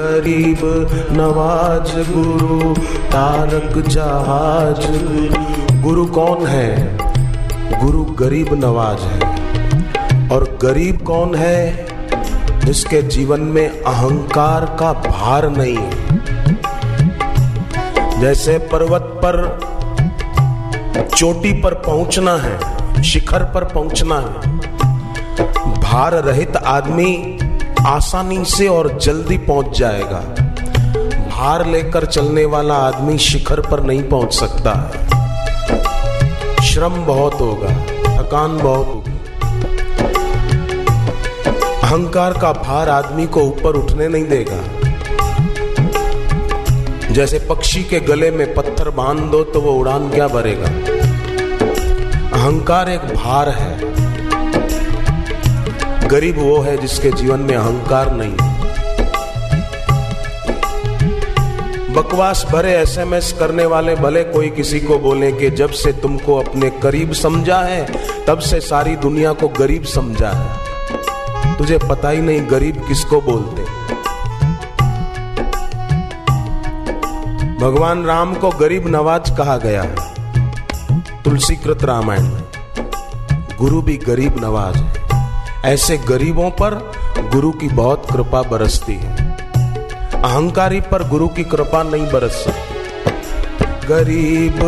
गरीब नवाज़ गुरु, तारक जहाज़। गुरु कौन है? गुरु गरीब नवाज़ है। और गरीब कौन है? जिसके जीवन में अहंकार का भार नहीं है। जैसे पर्वत पर चोटी पर पहुँचना है, शिखर पर पहुँचना है। भार रहित आदमी आसानी से और जल्दी पहुँच जाएगा। भार लेकर चलने वाला आदमी शिखर पर नहीं पहुँच सकता। श्रम बहुत होगा, थकान बहुत होगी। अहंकार का भार आदमी को ऊपर उठने नहीं देगा। जैसे पक्षी के गले में पत्थर बाँध दो तो वो उड़ान क्या भरेगा? अहंकार एक भार है। गरीब वो है जिसके जीवन में अहंकार नहीं बकवास भरे एसएमएस करने वाले, भले कोई किसी को बोले कि जब से तुमको अपने करीब समझा है, तब से सारी दुनिया को गरीब समझा है। तुझे पता ही नहीं गरीब किसको बोलते। भगवान राम को गरीब नवाज़ कहा गया है। तुलसीकृत रामायण गुरु भी गरीब नवाज़ है। ऐसे गरीबों पर गुरु की बहुत कृपा बरसती है। अहंकारी पर गुरु की कृपा नहीं बरस सकती। गरीब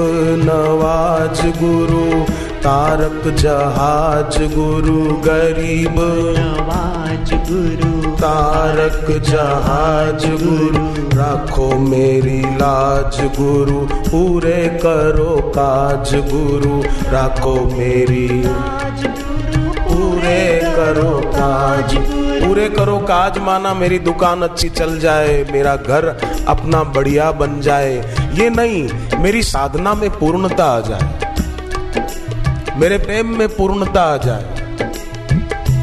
नवाज़ गुरु तारक जहाज़ गुरु गरीब। नवाज़ गुरु तारक जहाज़ गुरु राखो मेरी लाज गुरु पूरे करो काज गुरु राखो मेरी। गुरु पूरे करो काज, पूरे करो काज, माना मेरी दुकान अच्छी चल जाए, मेरा घर अपना बढ़िया बन जाए। ये नहीं, मेरी साधना में पूर्णता आ जाए। मेरे प्रेम में पूर्णता आ जाए।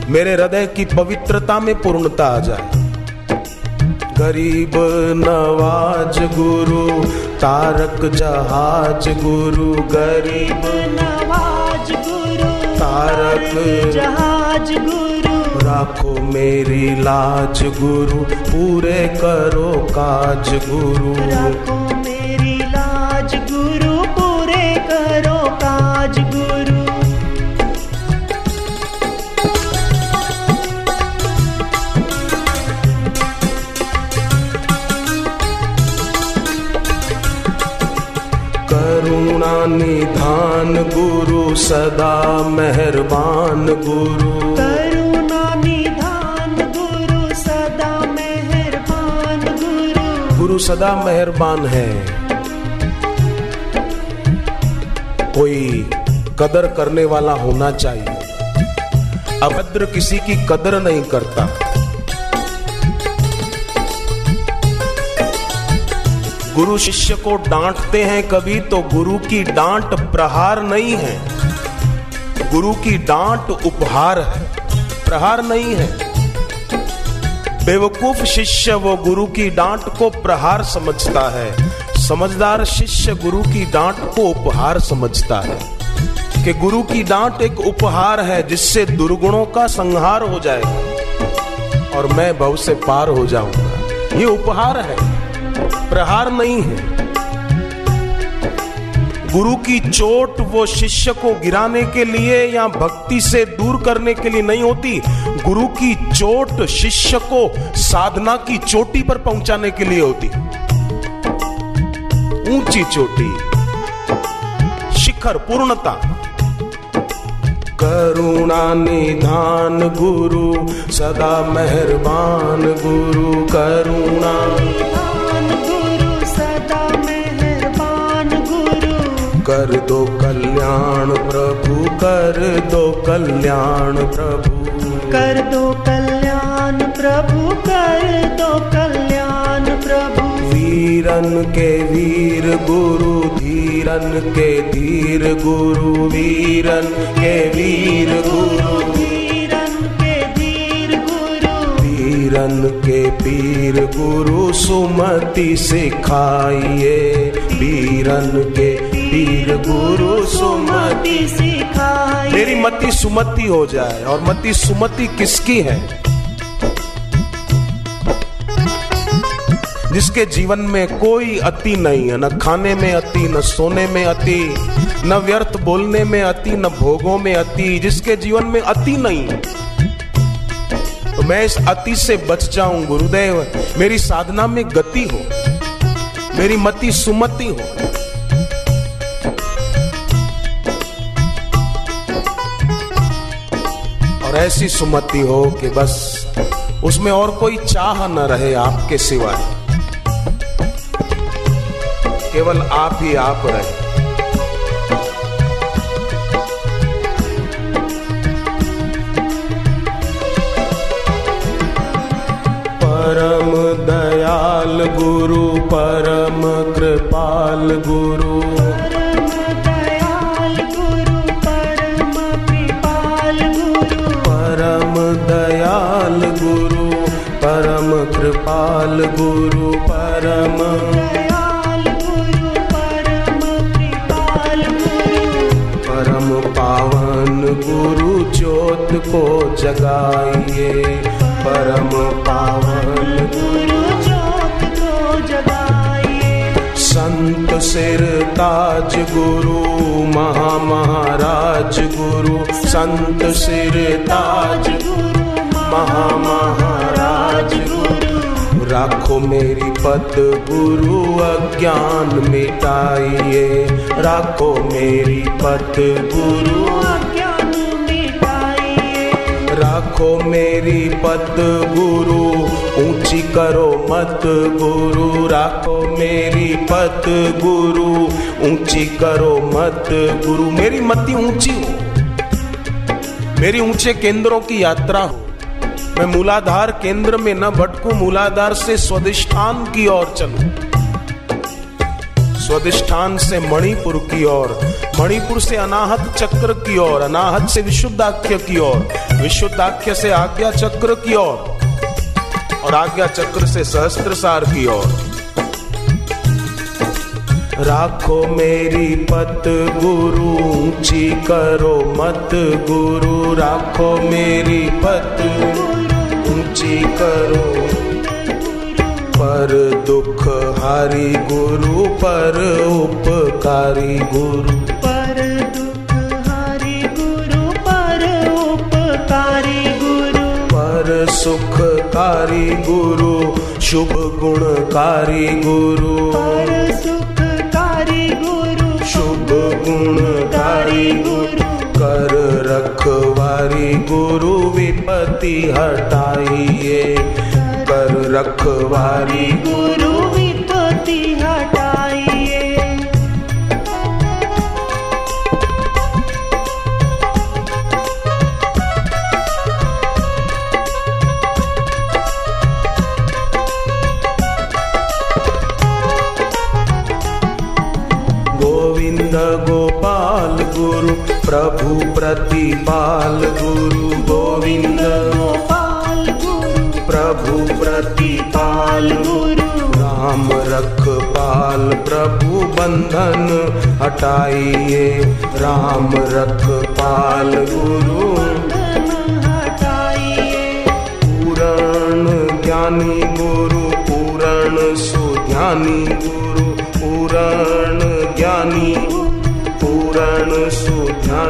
मेरे हृदय की पवित्रता में पूर्णता आ जाए। गरीब नवाज़ गुरु, तारक जहाज़ गुरु, गरीब नवाज़ तारक। जहाज़ गुरु। राखो मेरी लाज गुरु पूरे करो काज गुरु। रखो करुणा निधान गुरु सदा मेहरबान गुरु। करुणा निधान गुरु सदा मेहरबान गुरु। गुरु सदा मेहरबान है। कोई कदर करने वाला होना चाहिए। अभद्र किसी की कदर नहीं करता। गुरु शिष्य को डांटते हैं कभी तो गुरु की डांट प्रहार नहीं है। गुरु की डांट उपहार है, प्रहार नहीं है। बेवकूफ़ शिष्य वो गुरु की डांट को प्रहार समझता है। समझदार शिष्य गुरु की डांट को उपहार समझता है। कि गुरु की डांट एक उपहार है, जिससे दुर्गुणों का संहार हो जाएगा और मैं भव से पार हो जाऊँगा। ये उपहार है। प्रहार नहीं है। गुरु की चोट वो शिष्य को गिराने के लिए या भक्ति से दूर करने के लिए नहीं होती। गुरु की चोट शिष्य को साधना की चोटी पर पहुँचाने के लिए होती। ऊँची चोटी, शिखर पूर्णता। करुणा निधान गुरु, सदा मेहरबान गुरु, करुणा। कर दो कल्याण प्रभु कर दो कल्याण प्रभु। कर दो कल्याण प्रभु कर दो कल्याण प्रभु। वीरन के वीर गुरु धीरन के धीर गुरु। वीरन के वीर गुरु। वीरन के धीर गुरु। वीरन के पीर गुरु सुमति सिखाइए। वीरन पीर गुरु सुमति मति सिखाई। मेरी मति सुमति हो जाए, और मति सुमति किसकी है? जिसके जीवन में कोई अति नहीं है, न खाने में अति, न सोने में अति, न व्यर्थ बोलने में अति, न भोगों में अति, जिसके जीवन में अति नहीं है। तो मैं इस अति से बच जाऊँ, गुरुदेव, मेरी साधना में गति हो, मेरी मति सुमति हो। ऐसी सुमति हो कि बस उसमें और कोई चाह न रहे आपके सिवाय केवल आप ही आप रहे। परम दयाल गुरु, परम कृपाल गुरु। कृपाल गुरु परम। दयाल गुरु परम कृपाल गुरु। परम पावन गुरु ज्योत को जगाइए। परम पावन गुरु ज्योत को जगाइए। संत सिर ताज गुरु महा महाराज गुरु। संत सिर ताज गुरु महा गुरु राखो मेरी पत गुरु अज्ञान मिटाइए। राखो मेरी पत गुरु अज्ञान मिटाइए। राखो मेरी पत गुरु ऊँची करो मत गुरु। राखो मेरी पत गुरु ऊँची करो मत गुरु। मेरी मति ऊँची हो। मेरी ऊँचे केंद्रों की यात्रा हो। मैं मूलाधार केंद्र में न भटकू, मूलाधार से स्वदिष्ठान की ओर चलू। स्वदिष्ठान से मणिपुर की ओर, मणिपुर से अनाहत चक्र की ओर, अनाहत से विशुद्धाख्य की ओर, विशुद्धाख्य से आज्ञा चक्र की ओर, और आज्ञा चक्र से सहस्त्र सार की ओर। राखो मेरी पत गुरु, ऊँची करो मत गुरु, राखो मेरी पत ऊँची करो। पर दुख हारी गुरु पर उपकारी गुरु। पर दुख हारी गुरु पर उपकारी गुरु। पर सुखकारी गुरु शुभ गुणकारी गुरु। पर सुखकारी गुरु। शुभ गुणकारी गुरु। कर रखवारी गुरु। विपत्ति हटाइए कर रखवारी। गुरु विपत्ति हटाइए प्रभु प्रतिपाल गुरु गोविंद। गोपाल प्रभु प्रतिपाल गुरु राम रखपाल प्रभु बंधन हटाइए। राम रख रखपाल गुरु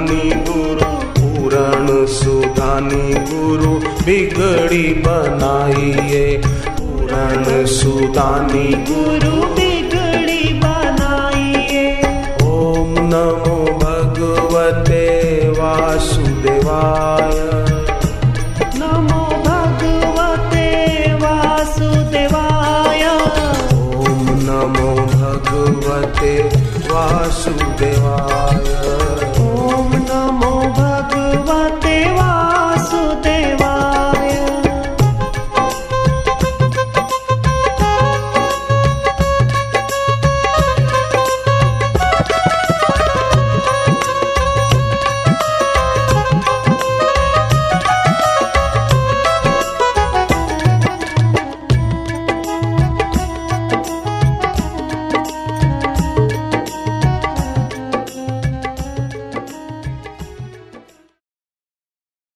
सुज्ञानी गुरु पूरण सुधानी गुरु बिगड़ी बनाइए। पूरण सुदानी गुरु बिगड़ी बनाइए। ओम नमो भगवते वासुदेवाय। नमो भगवते वासुदेवाय। ओम नमो भगवते वासुदेवाय। over.